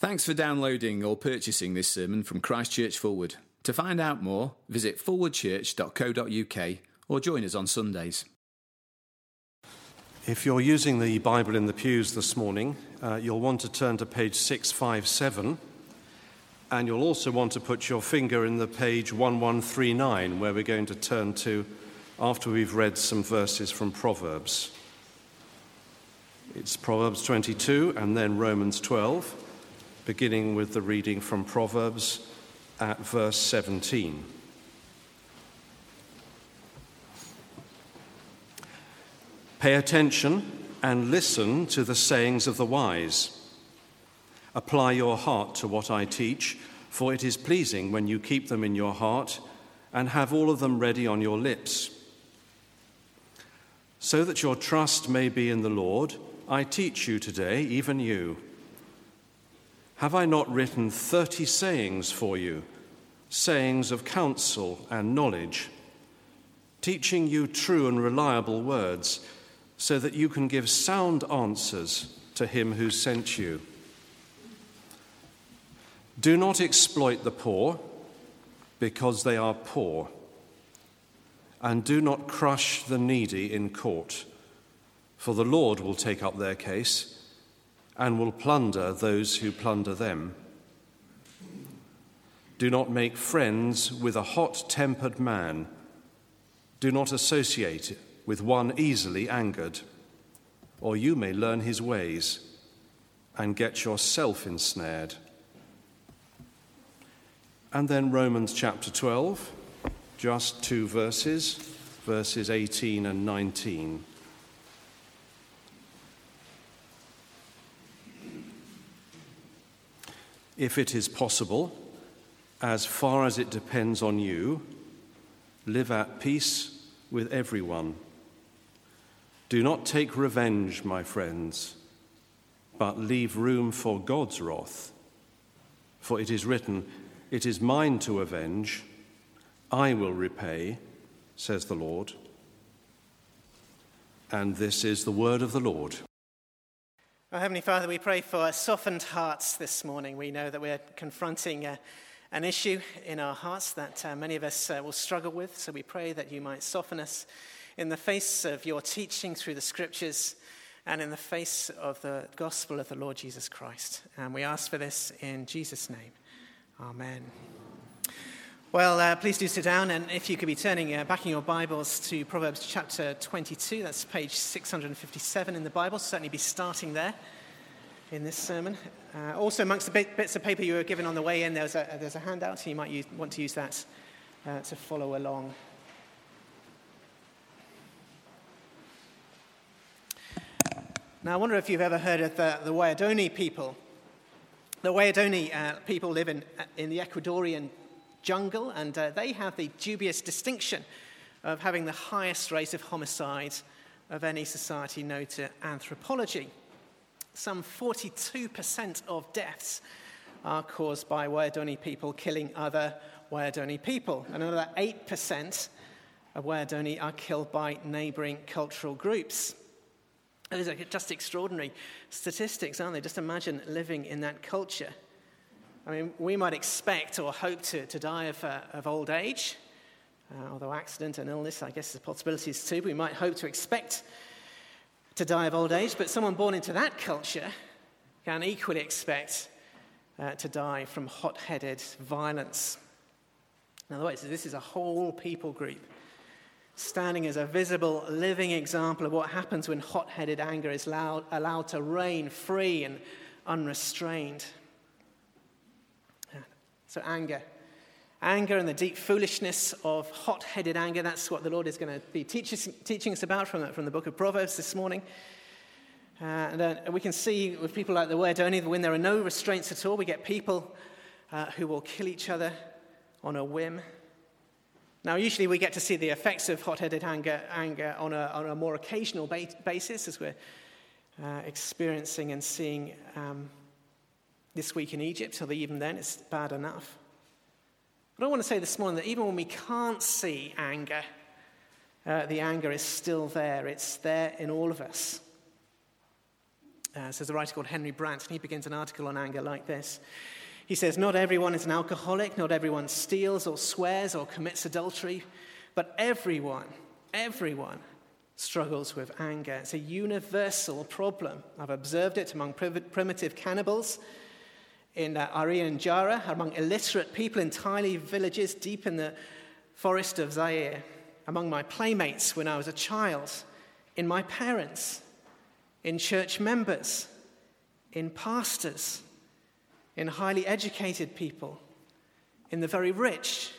Thanks for downloading or purchasing this sermon from Christchurch Forward. To find out more, visit forwardchurch.co.uk or join us on Sundays. If you're using the Bible in the pews this morning, uh, you'll want to turn to page 657, and you'll also want to put your finger in the page 1139, where we're going to turn to after we've read some verses from Proverbs. It's Proverbs 22 and then Romans 12 beginning with the reading from Proverbs at verse 17. Pay attention and listen to the sayings of the wise. Apply your heart to what I teach, for it is pleasing when you keep them in your heart and have all of them ready on your lips. So that your trust may be in the Lord, I teach you today, even you. Have I not written thirty sayings for you, sayings of counsel and knowledge, teaching you true and reliable words, so that you can give sound answers to him who sent you? Do not exploit the poor, because they are poor, and do not crush the needy in court, for the Lord will take up their case and will plunder those who plunder them. Do not make friends with a hot tempered man. Do not associate with one easily angered, or you may learn his ways and get yourself ensnared. And then Romans chapter 12, just two verses, verses 18 and 19. If it is possible, as far as it depends on you, live at peace with everyone. Do not take revenge, my friends, but leave room for God's wrath. For it is written, It is mine to avenge, I will repay, says the Lord. And this is the word of the Lord. Our Heavenly Father, we pray for softened hearts this morning. We know that we're confronting uh, an issue in our hearts that uh, many of us uh, will struggle with. So we pray that you might soften us in the face of your teaching through the scriptures and in the face of the gospel of the Lord Jesus Christ. And we ask for this in Jesus' name. Amen. Well, uh, please do sit down, and if you could be turning uh, back in your Bibles to Proverbs chapter 22, that's page 657 in the Bible, certainly be starting there in this sermon. Uh, also, amongst the bits of paper you were given on the way in, there's a, there's a handout, so you might use, want to use that uh, to follow along. Now, I wonder if you've ever heard of the, the Waodani people. The Waodani uh, people live in, in the Ecuadorian jungle, and uh, they have the dubious distinction of having the highest rate of homicide of any society known to anthropology. Some 42% of deaths are caused by Waodani people killing other Waodani people. Another 8% of Waodani are killed by neighboring cultural groups. Those are just extraordinary statistics, aren't they? Just imagine living in that culture. I mean, we might expect or hope to, to die of, uh, of old age, uh, although accident and illness, I guess, the possibilities too. We might hope to expect to die of old age, but someone born into that culture can equally expect uh, to die from hot headed violence. In other words, this is a whole people group standing as a visible, living example of what happens when hot headed anger is allowed to reign free and unrestrained. So, anger. Anger and the deep foolishness of hot headed anger. That's what the Lord is going to be teach us, teaching us about from the, from the book of Proverbs this morning. Uh, and uh, we can see with people like the Waodani, when there are no restraints at all, we get people uh, who will kill each other on a whim. Now, usually we get to see the effects of hot headed anger, anger on, a, on a more occasional ba- basis as we're uh, experiencing and seeing um, this week in Egypt, although even then it's bad enough. But I want to say this morning that even when we can't see anger, uh, the anger is still there. It's there in all of us. Uh, there's a writer called Henry Brandt, and he begins an article on anger like this. He says, Not everyone is an alcoholic, not everyone steals or swears or commits adultery, but everyone, everyone struggles with anger. It's a universal problem. I've observed it among primitive cannibals in uh, Jara, among illiterate people in tiny villages deep in the forest of Zaire, among my playmates when I was a child, in my parents, in church members, in pastors, in highly educated people, in the very rich,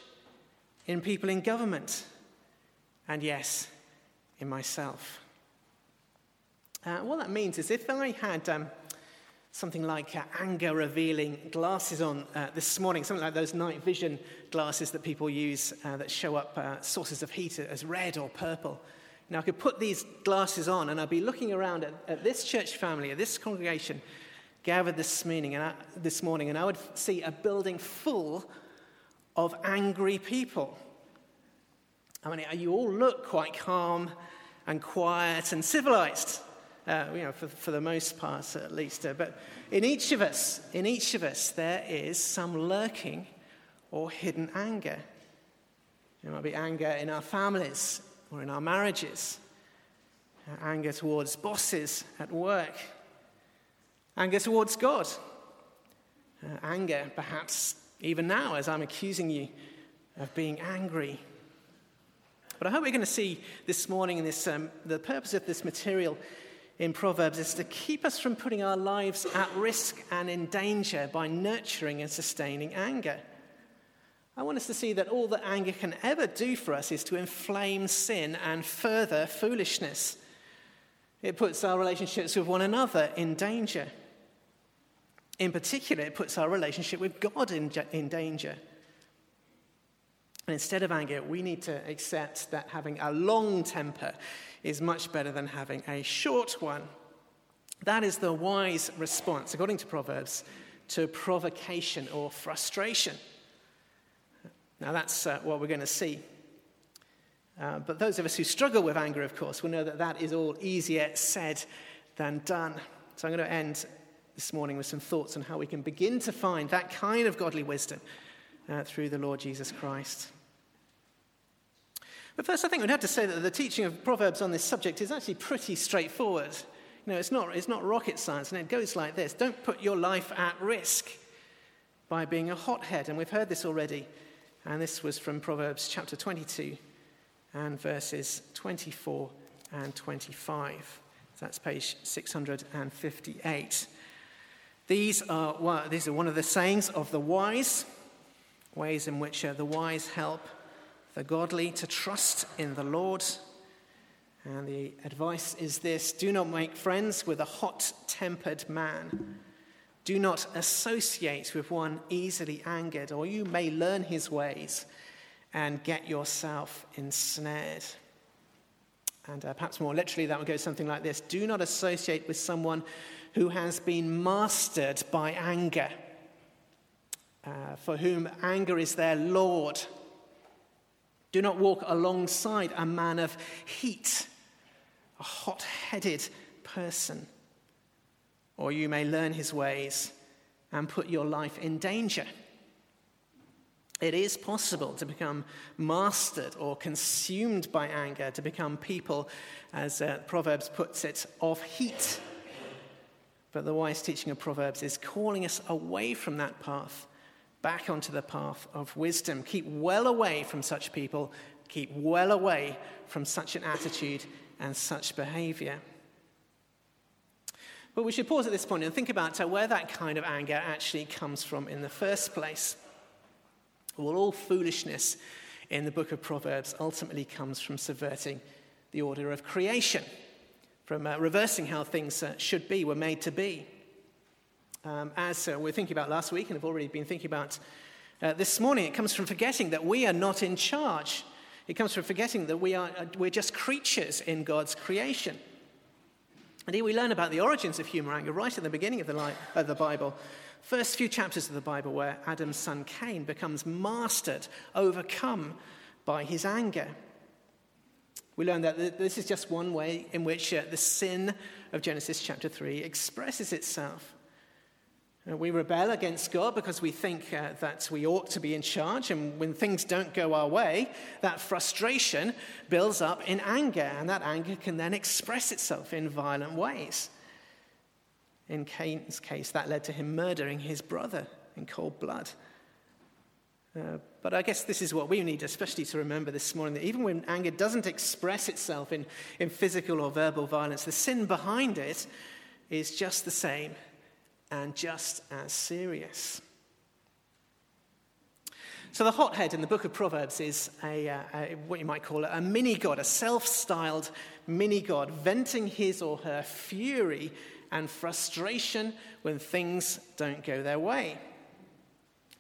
in people in government, and yes, in myself. Uh, what that means is if I had um, something like uh, anger revealing glasses on uh, this morning, something like those night vision glasses that people use uh, that show up uh, sources of heat as red or purple. Now, I could put these glasses on and I'd be looking around at, at this church family, at this congregation gathered this and I, this morning, and I would see a building full of angry people. I mean, you all look quite calm and quiet and civilized, uh, you know, for, for the most part at least. Uh, but in each of us, in each of us, there is some lurking or hidden anger. There might be anger in our families or in our marriages, anger towards bosses at work, anger towards God, uh, anger perhaps even now as I'm accusing you of being angry but I hope we're going to see this morning in this, um, the purpose of this material in Proverbs is to keep us from putting our lives at risk and in danger by nurturing and sustaining anger. I want us to see that all that anger can ever do for us is to inflame sin and further foolishness. It puts our relationships with one another in danger. In particular, it puts our relationship with God in, in danger. And instead of anger, we need to accept that having a long temper is much better than having a short one. That is the wise response, according to Proverbs, to provocation or frustration. Now, that's uh, what we're going to see. Uh, but those of us who struggle with anger, of course, will know that that is all easier said than done. So I'm going to end this morning with some thoughts on how we can begin to find that kind of godly wisdom uh, through the Lord Jesus Christ. But first, I think we'd have to say that the teaching of Proverbs on this subject is actually pretty straightforward. You know, it's not, it's not rocket science, and it goes like this Don't put your life at risk by being a hothead. And we've heard this already. And this was from Proverbs chapter 22 and verses 24 and 25. That's page 658. These are, well, these are one of the sayings of the wise, ways in which uh, the wise help the godly to trust in the Lord. And the advice is this do not make friends with a hot tempered man. Do not associate with one easily angered, or you may learn his ways and get yourself ensnared. And uh, perhaps more literally, that would go something like this Do not associate with someone who has been mastered by anger, uh, for whom anger is their Lord do not walk alongside a man of heat, a hot headed person, or you may learn his ways and put your life in danger. It is possible to become mastered or consumed by anger, to become people, as uh, Proverbs puts it, of heat. But the wise teaching of Proverbs is calling us away from that path back onto the path of wisdom. Keep well away from such people. Keep well away from such an attitude and such behavior. But we should pause at this point and think about uh, where that kind of anger actually comes from in the first place. Well, all foolishness in the book of Proverbs ultimately comes from subverting the order of creation, from uh, reversing how things uh, should be, were made to be um, as uh, we are thinking about last week and have already been thinking about uh, this morning. It comes from forgetting that we are not in charge. It comes from forgetting that we are, uh, we're just creatures in God's creation. And here we learn about the origins of human anger right at the beginning of the, li- of the Bible. First few chapters of the Bible where Adam's son Cain becomes mastered, overcome by his anger. We learn that this is just one way in which uh, the sin of Genesis chapter 3 expresses itself. Uh, we rebel against God because we think uh, that we ought to be in charge, and when things don't go our way, that frustration builds up in anger, and that anger can then express itself in violent ways. In Cain's case, that led to him murdering his brother in cold blood. Uh, but I guess this is what we need, especially to remember this morning that even when anger doesn't express itself in, in physical or verbal violence, the sin behind it is just the same and just as serious. So, the hothead in the book of Proverbs is a, uh, a what you might call a mini god, a self styled mini god, venting his or her fury and frustration when things don't go their way.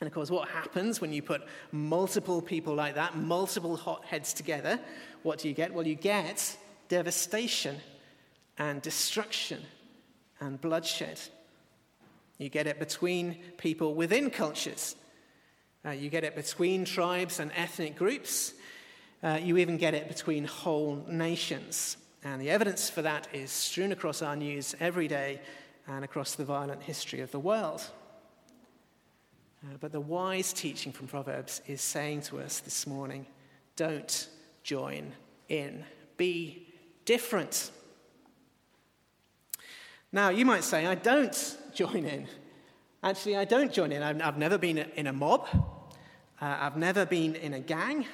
And of course, what happens when you put multiple people like that, multiple hotheads together? What do you get? Well, you get devastation and destruction and bloodshed. You get it between people within cultures. Uh, you get it between tribes and ethnic groups. Uh, you even get it between whole nations. And the evidence for that is strewn across our news every day and across the violent history of the world. Uh, but the wise teaching from Proverbs is saying to us this morning don't join in, be different. Now, you might say, I don't join in. Actually, I don't join in. I've, I've never been in a mob, uh, I've never been in a gang,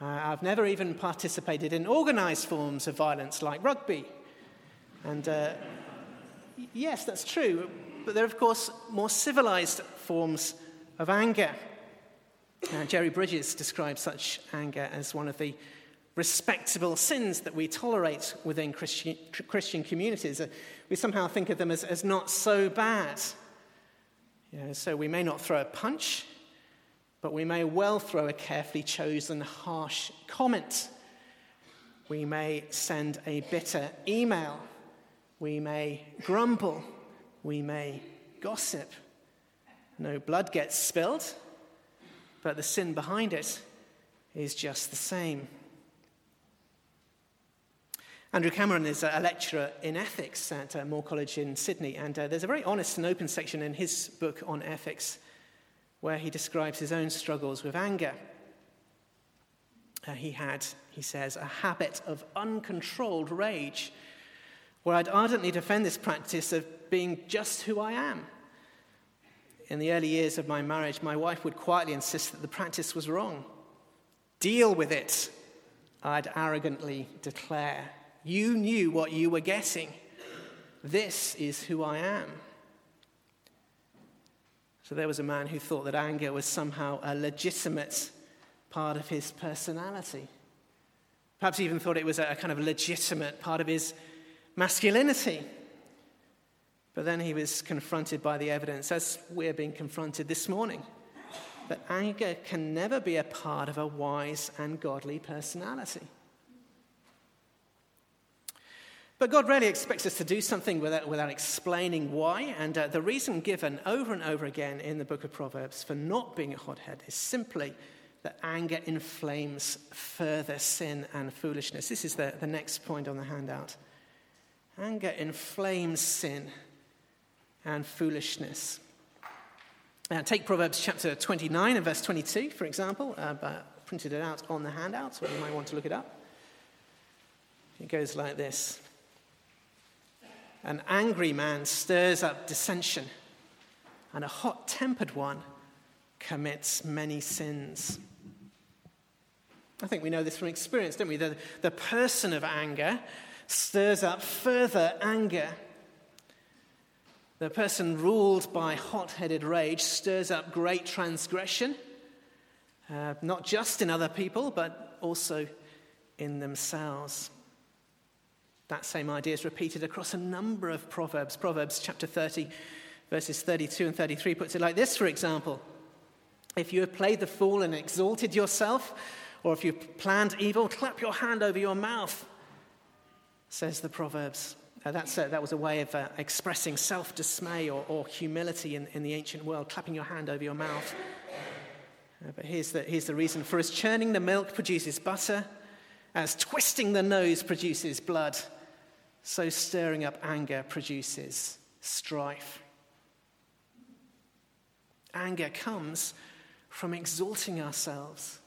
uh, I've never even participated in organized forms of violence like rugby. And uh, yes, that's true. But there are, of course, more civilized forms of anger. Uh, Jerry Bridges describes such anger as one of the respectable sins that we tolerate within Christian, Christian communities. Uh, we somehow think of them as, as not so bad. You know, so we may not throw a punch, but we may well throw a carefully chosen harsh comment. We may send a bitter email. We may grumble. We may gossip. No blood gets spilled, but the sin behind it is just the same. Andrew Cameron is a lecturer in ethics at uh, Moore College in Sydney, and uh, there's a very honest and open section in his book on ethics where he describes his own struggles with anger. Uh, he had, he says, a habit of uncontrolled rage where I'd ardently defend this practice of being just who I am. In the early years of my marriage, my wife would quietly insist that the practice was wrong. Deal with it, I'd arrogantly declare. You knew what you were getting. This is who I am. So there was a man who thought that anger was somehow a legitimate part of his personality. Perhaps even thought it was a kind of legitimate part of his masculinity. But then he was confronted by the evidence, as we're being confronted this morning, that anger can never be a part of a wise and godly personality. But God rarely expects us to do something without, without explaining why. And uh, the reason given over and over again in the book of Proverbs for not being a hothead is simply that anger inflames further sin and foolishness. This is the, the next point on the handout. Anger inflames sin and foolishness. Now, take Proverbs chapter 29 and verse 22, for example. Uh, but printed it out on the handout, so you might want to look it up. It goes like this An angry man stirs up dissension, and a hot tempered one commits many sins. I think we know this from experience, don't we? The, the person of anger stirs up further anger. The person ruled by hot headed rage stirs up great transgression, uh, not just in other people, but also in themselves. That same idea is repeated across a number of Proverbs. Proverbs chapter 30, verses 32 and 33 puts it like this, for example If you have played the fool and exalted yourself, or if you've planned evil, clap your hand over your mouth, says the Proverbs. Uh, that's a, that was a way of uh, expressing self dismay or, or, humility in, in the ancient world, clapping your hand over your mouth. Uh, but here's the, here's the reason for us churning the milk produces butter, As twisting the nose produces blood, so stirring up anger produces strife. Anger comes from exalting ourselves,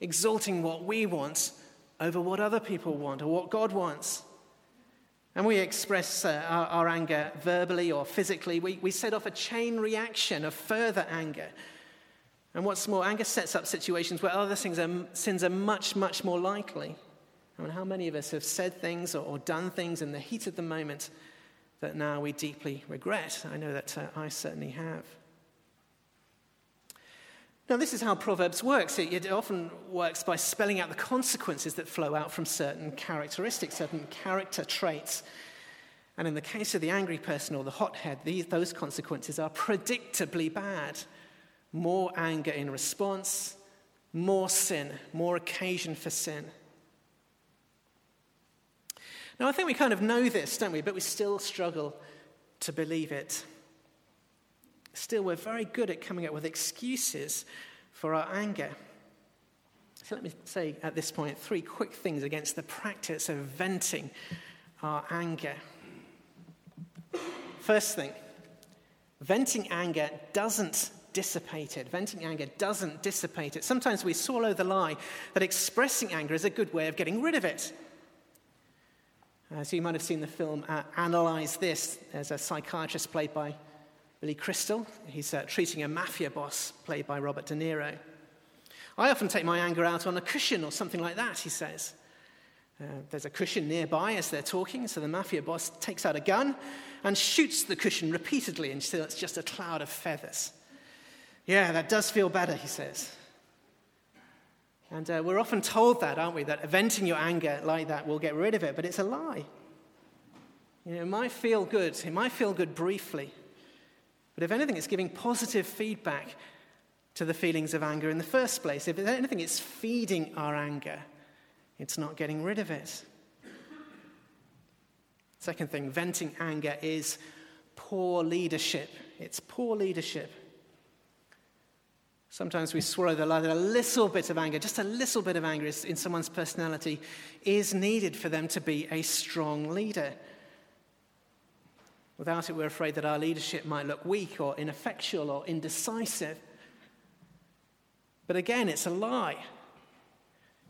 exalting what we want over what other people want or what God wants. And we express uh, our, our, anger verbally or physically. We, we set off a chain reaction of further anger. And what's more, anger sets up situations where other things are, sins are much, much more likely. I mean, how many of us have said things or, done things in the heat of the moment that now we deeply regret? I know that uh, I certainly have. Now, this is how Proverbs works. It, it, often works by spelling out the consequences that flow out from certain characteristics, certain character traits. And in the case of the angry person or the hothead, these, those consequences are predictably bad. More anger in response, more sin, more occasion for sin. Now, I think we kind of know this, don't we? But we still struggle to believe it. Still, we're very good at coming up with excuses for our anger. So, let me say at this point three quick things against the practice of venting our anger. First thing, venting anger doesn't dissipate it. Venting anger doesn't dissipate it. Sometimes we swallow the lie that expressing anger is a good way of getting rid of it. Uh, so you might have seen the film uh, Analyze This. There's a psychiatrist played by Billy Crystal. He's uh, treating a mafia boss played by Robert De Niro. I often take my anger out on a cushion or something like that, he says. Uh, there's a cushion nearby as they're talking, so the mafia boss takes out a gun and shoots the cushion repeatedly until it's just a cloud of feathers. Yeah, that does feel better, he says. And uh, we're often told that, aren't we? That venting your anger like that will get rid of it, but it's a lie. You know, it might feel good, it might feel good briefly, but if anything, it's giving positive feedback to the feelings of anger in the first place. If anything, it's feeding our anger, it's not getting rid of it. Second thing, venting anger is poor leadership. It's poor leadership. Sometimes we swallow the lie that a little bit of anger, just a little bit of anger in someone's personality, is needed for them to be a strong leader. Without it, we're afraid that our leadership might look weak or ineffectual or indecisive. But again, it's a lie.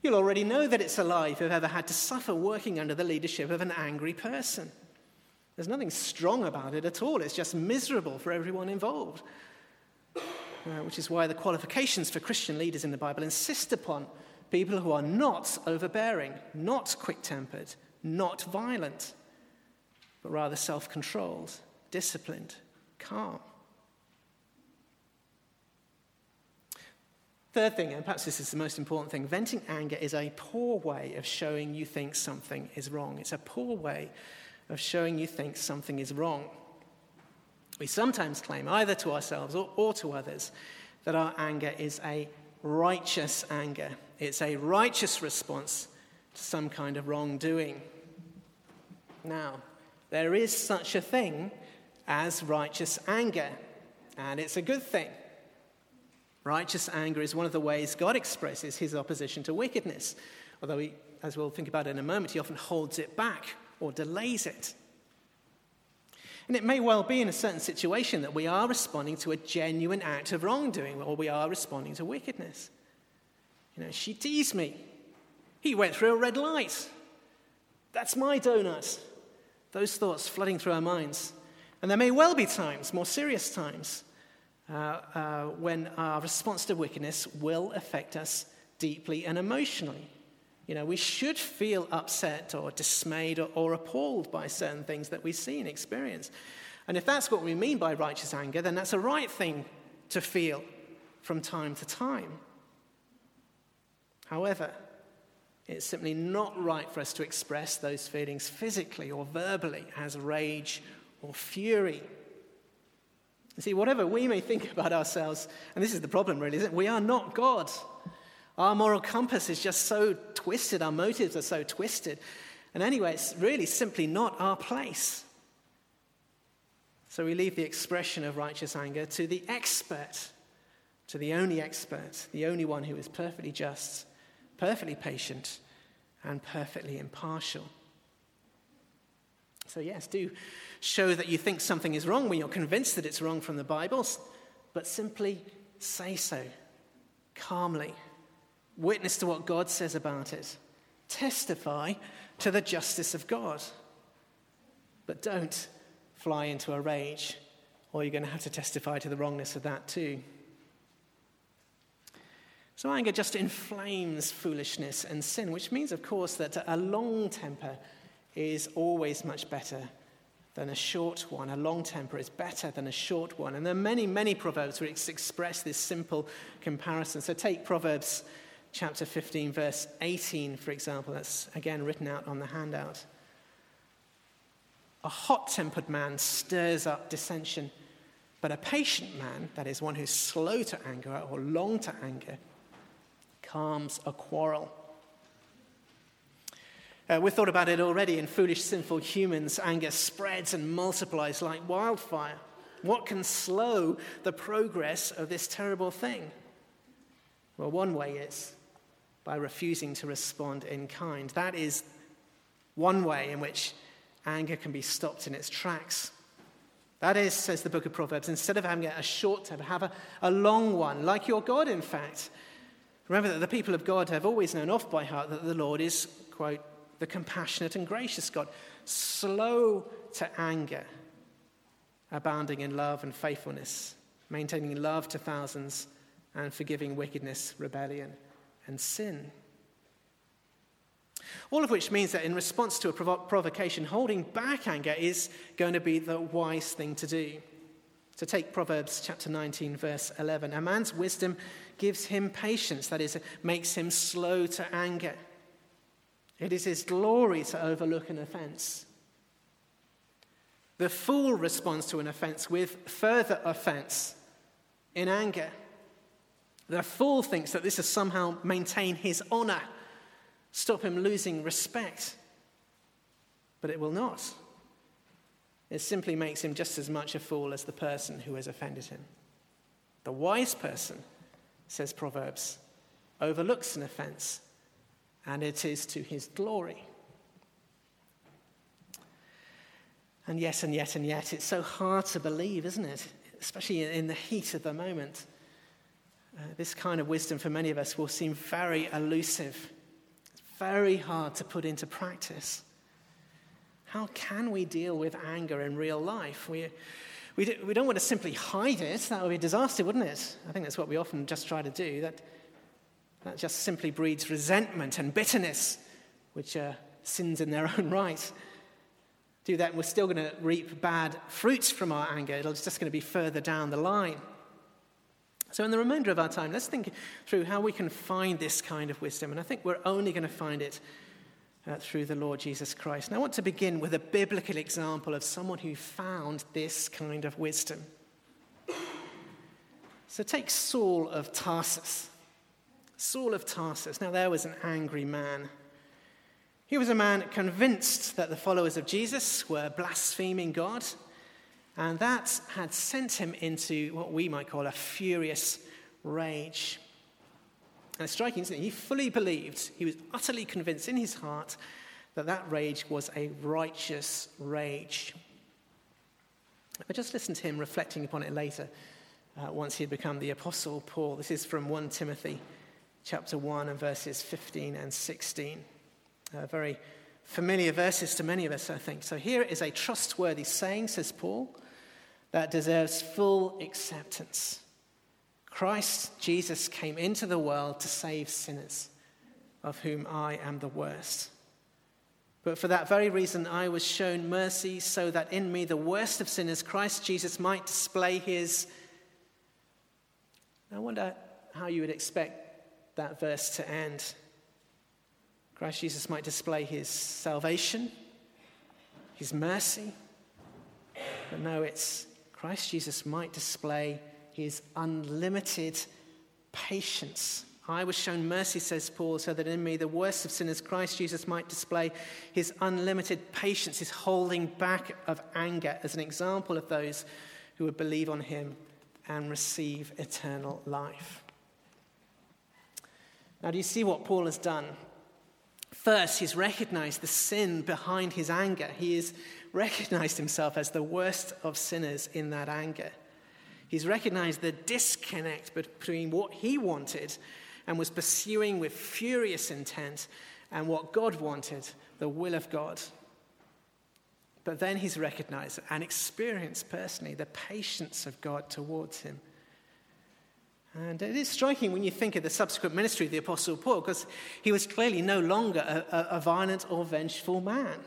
You'll already know that it's a lie if you've ever had to suffer working under the leadership of an angry person. There's nothing strong about it at all, it's just miserable for everyone involved. Uh, which is why the qualifications for Christian leaders in the Bible insist upon people who are not overbearing, not quick tempered, not violent, but rather self controlled, disciplined, calm. Third thing, and perhaps this is the most important thing venting anger is a poor way of showing you think something is wrong. It's a poor way of showing you think something is wrong. We sometimes claim, either to ourselves or, or to others, that our anger is a righteous anger. It's a righteous response to some kind of wrongdoing. Now, there is such a thing as righteous anger, and it's a good thing. Righteous anger is one of the ways God expresses his opposition to wickedness, although, he, as we'll think about in a moment, he often holds it back or delays it. And it may well be in a certain situation that we are responding to a genuine act of wrongdoing or we are responding to wickedness. You know, she teased me. He went through a red light. That's my donut. Those thoughts flooding through our minds. And there may well be times, more serious times, uh, uh, when our response to wickedness will affect us deeply and emotionally. You know, we should feel upset or dismayed or, or, appalled by certain things that we see and experience. And if that's what we mean by righteous anger, then that's a right thing to feel from time to time. However, it's simply not right for us to express those feelings physically or verbally as rage or fury. You see, whatever we may think about ourselves, and this is the problem really, isn't it? We are not God. Our moral compass is just so twisted, our motives are so twisted. And anyway, it's really simply not our place. So we leave the expression of righteous anger to the expert, to the only expert, the only one who is perfectly just, perfectly patient, and perfectly impartial. So, yes, do show that you think something is wrong when you're convinced that it's wrong from the Bible, but simply say so calmly. Witness to what God says about it. Testify to the justice of God. But don't fly into a rage, or you're going to have to testify to the wrongness of that too. So, anger just inflames foolishness and sin, which means, of course, that a long temper is always much better than a short one. A long temper is better than a short one. And there are many, many proverbs which express this simple comparison. So, take Proverbs chapter 15, verse 18, for example. That's again written out on the handout. A hot tempered man stirs up dissension, but a patient man, that is, one who's slow to anger or long to anger, calms a quarrel. Uh, we've thought about it already. In foolish, sinful humans, anger spreads and multiplies like wildfire. What can slow the progress of this terrible thing? Well, one way is by refusing to respond in kind. That is one way in which anger can be stopped in its tracks. That is, says the book of Proverbs, instead of having a short temper, have a, a long one, like your God, in fact. Remember that the people of God have always known off by heart that the Lord is, quote, the compassionate and gracious God, slow to anger, abounding in love and faithfulness, maintaining love to thousands, and forgiving wickedness, rebellion, and sin. All of which means that in response to a provo- provocation, holding back anger is going to be the wise thing to do. To take Proverbs chapter 19, verse 11. A man's wisdom gives him patience, that is, makes him slow to anger. It is his glory to overlook an offense. The fool responds to an offense with further offense in anger. The fool thinks that this will somehow maintain his honor, stop him losing respect. But it will not. It simply makes him just as much a fool as the person who has offended him. The wise person says Proverbs, overlooks an offense, and it is to his glory. And yet, and yet, and yet, it's so hard to believe, isn't it? Especially in the heat of the moment. Uh, this kind of wisdom for many of us will seem very elusive. It's very hard to put into practice. How can we deal with anger in real life? We, we, do, we don't want to simply hide it. That would be a disaster, wouldn't it? I think that's what we often just try to do. That, that just simply breeds resentment and bitterness, which are sins in their own right. Do that, and we're still going to reap bad fruits from our anger. It's just going to be further down the line. So, in the remainder of our time, let's think through how we can find this kind of wisdom. And I think we're only going to find it uh, through the Lord Jesus Christ. And I want to begin with a biblical example of someone who found this kind of wisdom. So take Saul of Tarsus. Saul of Tarsus. Now, there was an angry man. He was a man convinced that the followers of Jesus were blaspheming God, and that had sent him into what we might call a furious rage. And it's striking, isn't it? He fully believed, he was utterly convinced in his heart that that rage was a righteous rage. But just listen to him reflecting upon it later, uh, once he had become the Apostle Paul. This is from 1 Timothy chapter 1 and verses 15 and 16. Uh, very familiar verses to many of us, I think. So here is a trustworthy saying, says Paul, that deserves full acceptance. Christ Jesus came into the world to save sinners, of whom I am the worst. But for that very reason, I was shown mercy so that in me, the worst of sinners, Christ Jesus might display his. I wonder how you would expect that verse to end. Christ Jesus might display his salvation, his mercy. But no, it's Christ Jesus might display his unlimited patience. I was shown mercy, says Paul, so that in me, the worst of sinners, Christ Jesus might display his unlimited patience, his holding back of anger, as an example of those who would believe on him and receive eternal life. Now, do you see what Paul has done? First, he's recognized the sin behind his anger. He has recognized himself as the worst of sinners in that anger. He's recognized the disconnect between what he wanted and was pursuing with furious intent and what God wanted, the will of God. But then he's recognized and experienced personally the patience of God towards him. And it is striking when you think of the subsequent ministry of the Apostle Paul, because he was clearly no longer a, a, violent or vengeful man.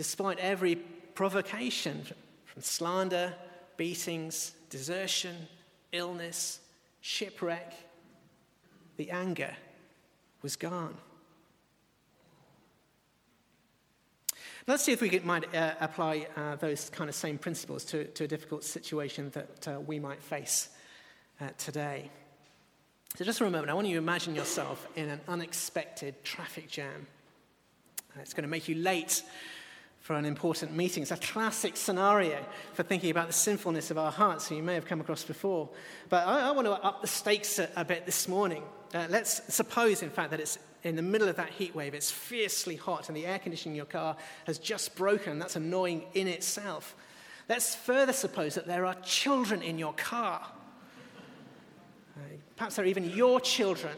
Despite every provocation from slander, beatings, desertion, illness, shipwreck, the anger was gone. Let's see if we could, might uh, apply uh, those kind of same principles to, to a difficult situation that uh, we might face uh, today. So, just for a moment, I want you to imagine yourself in an unexpected traffic jam. Uh, it's going to make you late for an important meeting. It's a classic scenario for thinking about the sinfulness of our hearts, so you may have come across before. But I, I want to up the stakes a, a bit this morning. Uh, let's suppose, in fact, that it's in the middle of that heat wave, it's fiercely hot, and the air conditioning in your car has just broken. That's annoying in itself. Let's further suppose that there are children in your car. Uh, perhaps they're even your children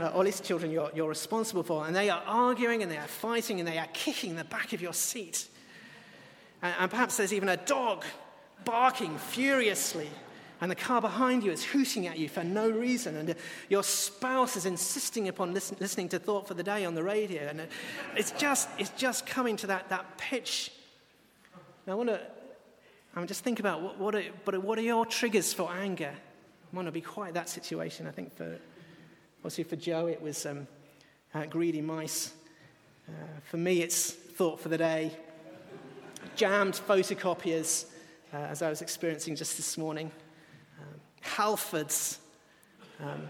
uh, at least children you're, you're responsible for, and they are arguing and they are fighting and they are kicking the back of your seat. And, and perhaps there's even a dog barking furiously, and the car behind you is hooting at you for no reason, and your spouse is insisting upon listen, listening to Thought for the Day on the radio, and it's just, it's just coming to that, that pitch. Now, I want to I mean, just think about what, what, are, but what are your triggers for anger? I want to be quite that situation, I think, for, Obviously, for Joe, it was um, uh, greedy mice. Uh, for me, it's thought for the day. Jammed photocopiers, uh, as I was experiencing just this morning. Um, Halfords. Um,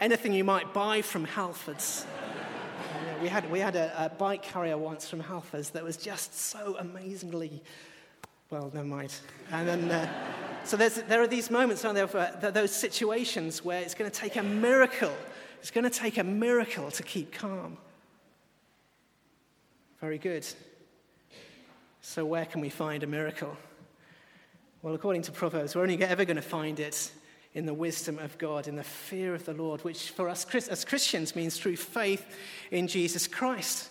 anything you might buy from Halfords. Uh, we had, we had a, a, bike carrier once from Halfords that was just so amazingly, well, never mind. And then uh, so there are these moments, aren't there, those situations where it's going to take a miracle. It's going to take a miracle to keep calm. Very good. So, where can we find a miracle? Well, according to Proverbs, we're only ever going to find it in the wisdom of God, in the fear of the Lord, which for us as Christians means through faith in Jesus Christ.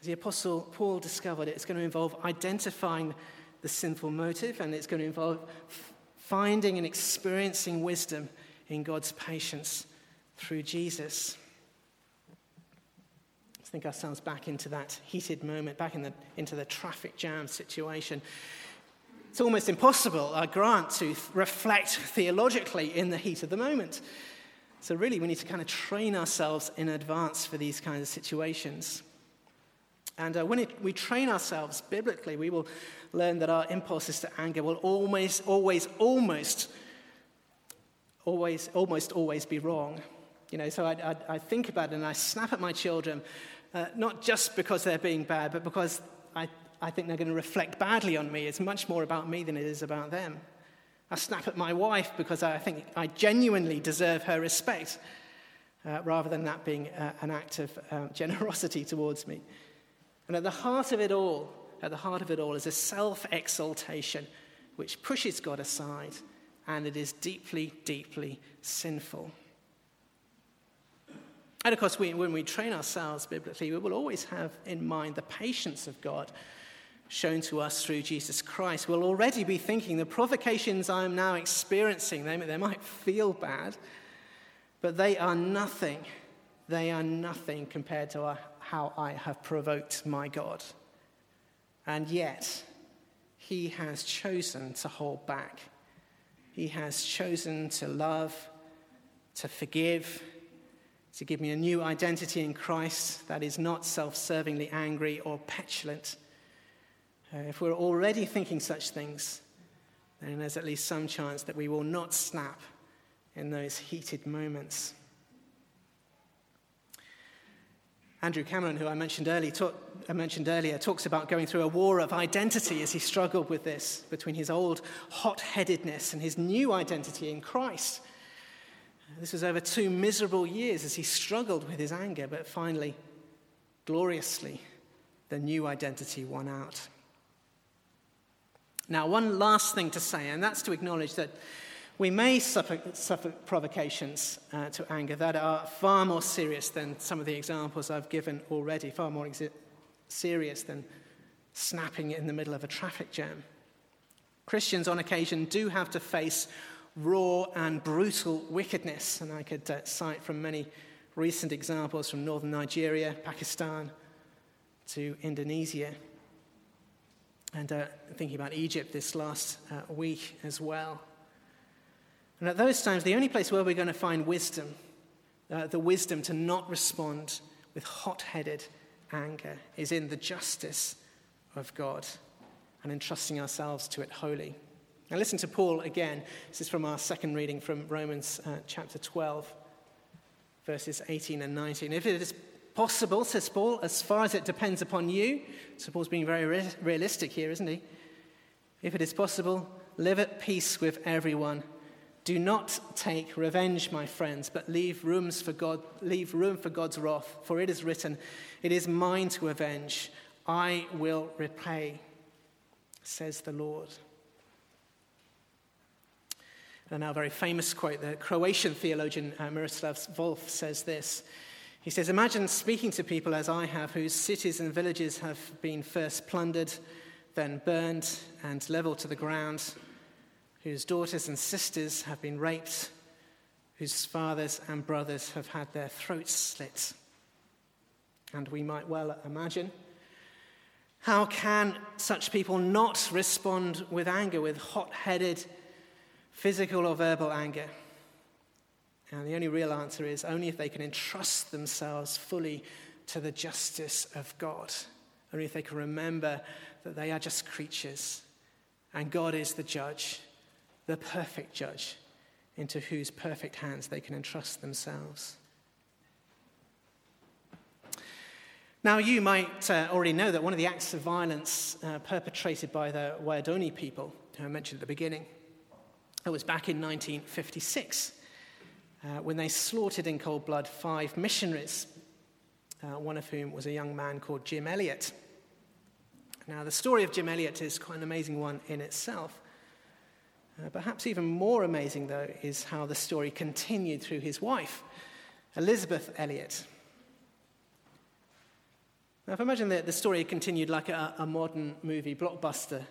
As the Apostle Paul discovered, it's going to involve identifying the sinful motive, and it's going to involve finding and experiencing wisdom in God's patience through Jesus. Let's think ourselves back into that heated moment, back in the, into the traffic jam situation. It's almost impossible, I grant, to reflect theologically in the heat of the moment. So, really, we need to kind of train ourselves in advance for these kinds of situations. And uh, when it, we train ourselves biblically, we will learn that our impulses to anger will always, always, almost, always, almost always be wrong. You know, so I, I, I think about it and I snap at my children, uh, not just because they're being bad, but because I, I think they're going to reflect badly on me. It's much more about me than it is about them. I snap at my wife because I think I genuinely deserve her respect, uh, rather than that being uh, an act of um, generosity towards me. And at the heart of it all at the heart of it all is a self exaltation which pushes God aside, and it is deeply, deeply sinful. And of course, we, when we train ourselves biblically, we will always have in mind the patience of God shown to us through Jesus Christ. We'll already be thinking the provocations I'm now experiencing, they, they might feel bad, but they are nothing. They are nothing compared to how I have provoked my God. And yet, he has chosen to hold back. He has chosen to love, to forgive, to give me a new identity in Christ that is not self servingly angry or petulant. Uh, if we're already thinking such things, then there's at least some chance that we will not snap in those heated moments. Andrew Cameron, who I mentioned, early, talk, I mentioned earlier, talks about going through a war of identity as he struggled with this between his old hot headedness and his new identity in Christ. This was over two miserable years as he struggled with his anger, but finally, gloriously, the new identity won out. Now, one last thing to say, and that's to acknowledge that we may suffer, suffer provocations uh, to anger that are far more serious than some of the examples I've given already, far more exi- serious than snapping in the middle of a traffic jam. Christians, on occasion, do have to face raw and brutal wickedness, and I could uh, cite from many recent examples from northern Nigeria, Pakistan, to Indonesia and uh, thinking about Egypt this last uh, week as well. And at those times, the only place where we're going to find wisdom, uh, the wisdom to not respond with hot headed anger, is in the justice of God and entrusting ourselves to it wholly. Now, listen to Paul again. This is from our second reading from Romans uh, chapter 12, verses 18 and 19. If it is possible, says Paul, as far as it depends upon you. So Paul's being very re- realistic here, isn't he? If it is possible, live at peace with everyone. Do not take revenge, my friends, but leave rooms for God, leave room for God's wrath, for it is written, "It is mine to avenge; I will repay," says the Lord. And now, a very famous quote: the Croatian theologian uh, Miroslav Volf says this. He says, Imagine speaking to people as I have, whose cities and villages have been first plundered, then burned and leveled to the ground, whose daughters and sisters have been raped, whose fathers and brothers have had their throats slit. And we might well imagine how can such people not respond with anger, with hot headed physical or verbal anger? And the only real answer is only if they can entrust themselves fully to the justice of God. Only if they can remember that they are just creatures and God is the judge, the perfect judge, into whose perfect hands they can entrust themselves. Now, you might uh, already know that one of the acts of violence uh, perpetrated by the Waodani people, who I mentioned at the beginning, it was back in 1956 uh, when they slaughtered in cold blood five missionaries, uh, one of whom was a young man called Jim Elliot. Now, the story of Jim Elliot is quite an amazing one in itself. Uh, perhaps even more amazing, though, is how the story continued through his wife, Elisabeth Elliot. Now, if I imagine that the story continued like a, a modern movie blockbuster,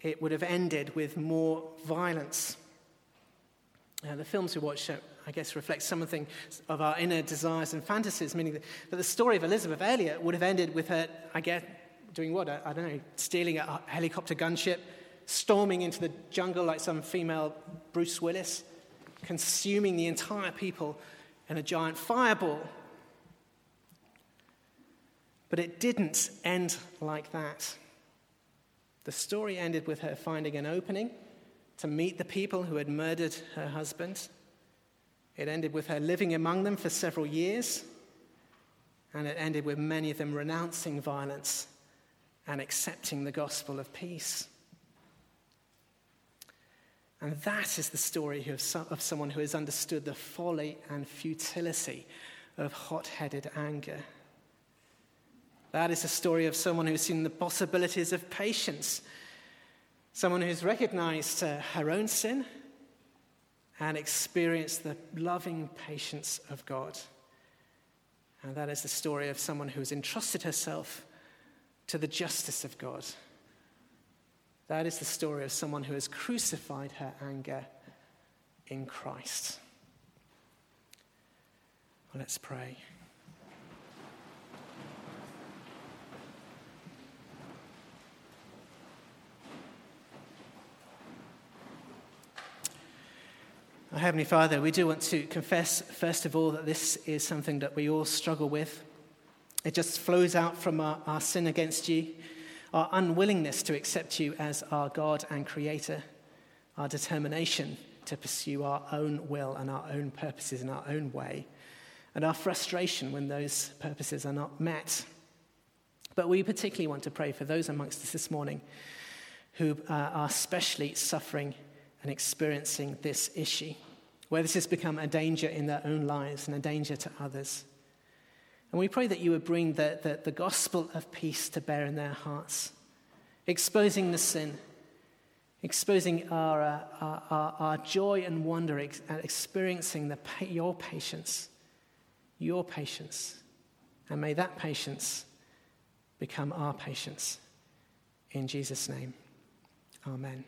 it would have ended with more violence. Uh, the films we watch I guess, reflect something of our inner desires and fantasies, meaning that, that the story of Elisabeth Elliot would have ended with her, I guess, doing what? I, I don't know, stealing a helicopter gunship, storming into the jungle like some female Bruce Willis, consuming the entire people in a giant fireball. But it didn't end like that. The story ended with her finding an opening to meet the people who had murdered her husband it ended with her living among them for several years, and it ended with many of them renouncing violence and accepting the gospel of peace. And that is the story of, someone who has understood the folly and futility of hot headed anger. That is the story of someone who's seen the possibilities of patience, someone who's recognized uh, her own sin and experienced the loving patience of God. And that is the story of someone who has entrusted herself to the justice of God. That is the story of someone who has crucified her anger in Christ. Well, let's pray. Our Heavenly Father, we do want to confess, first of all, that this is something that we all struggle with. It just flows out from our, our sin against you, our unwillingness to accept you as our God and Creator, our determination to pursue our own will and our own purposes in our own way, and our frustration when those purposes are not met. But we particularly want to pray for those amongst us this morning who uh, are especially suffering and experiencing this issue. where this has become a danger in their own lives and a danger to others. And we pray that you would bring the, the, the gospel of peace to bear in their hearts, exposing the sin, exposing our, uh, our, our, joy and wonder at experiencing the, your patience, your patience. And may that patience become our patience. In Jesus' name, amen.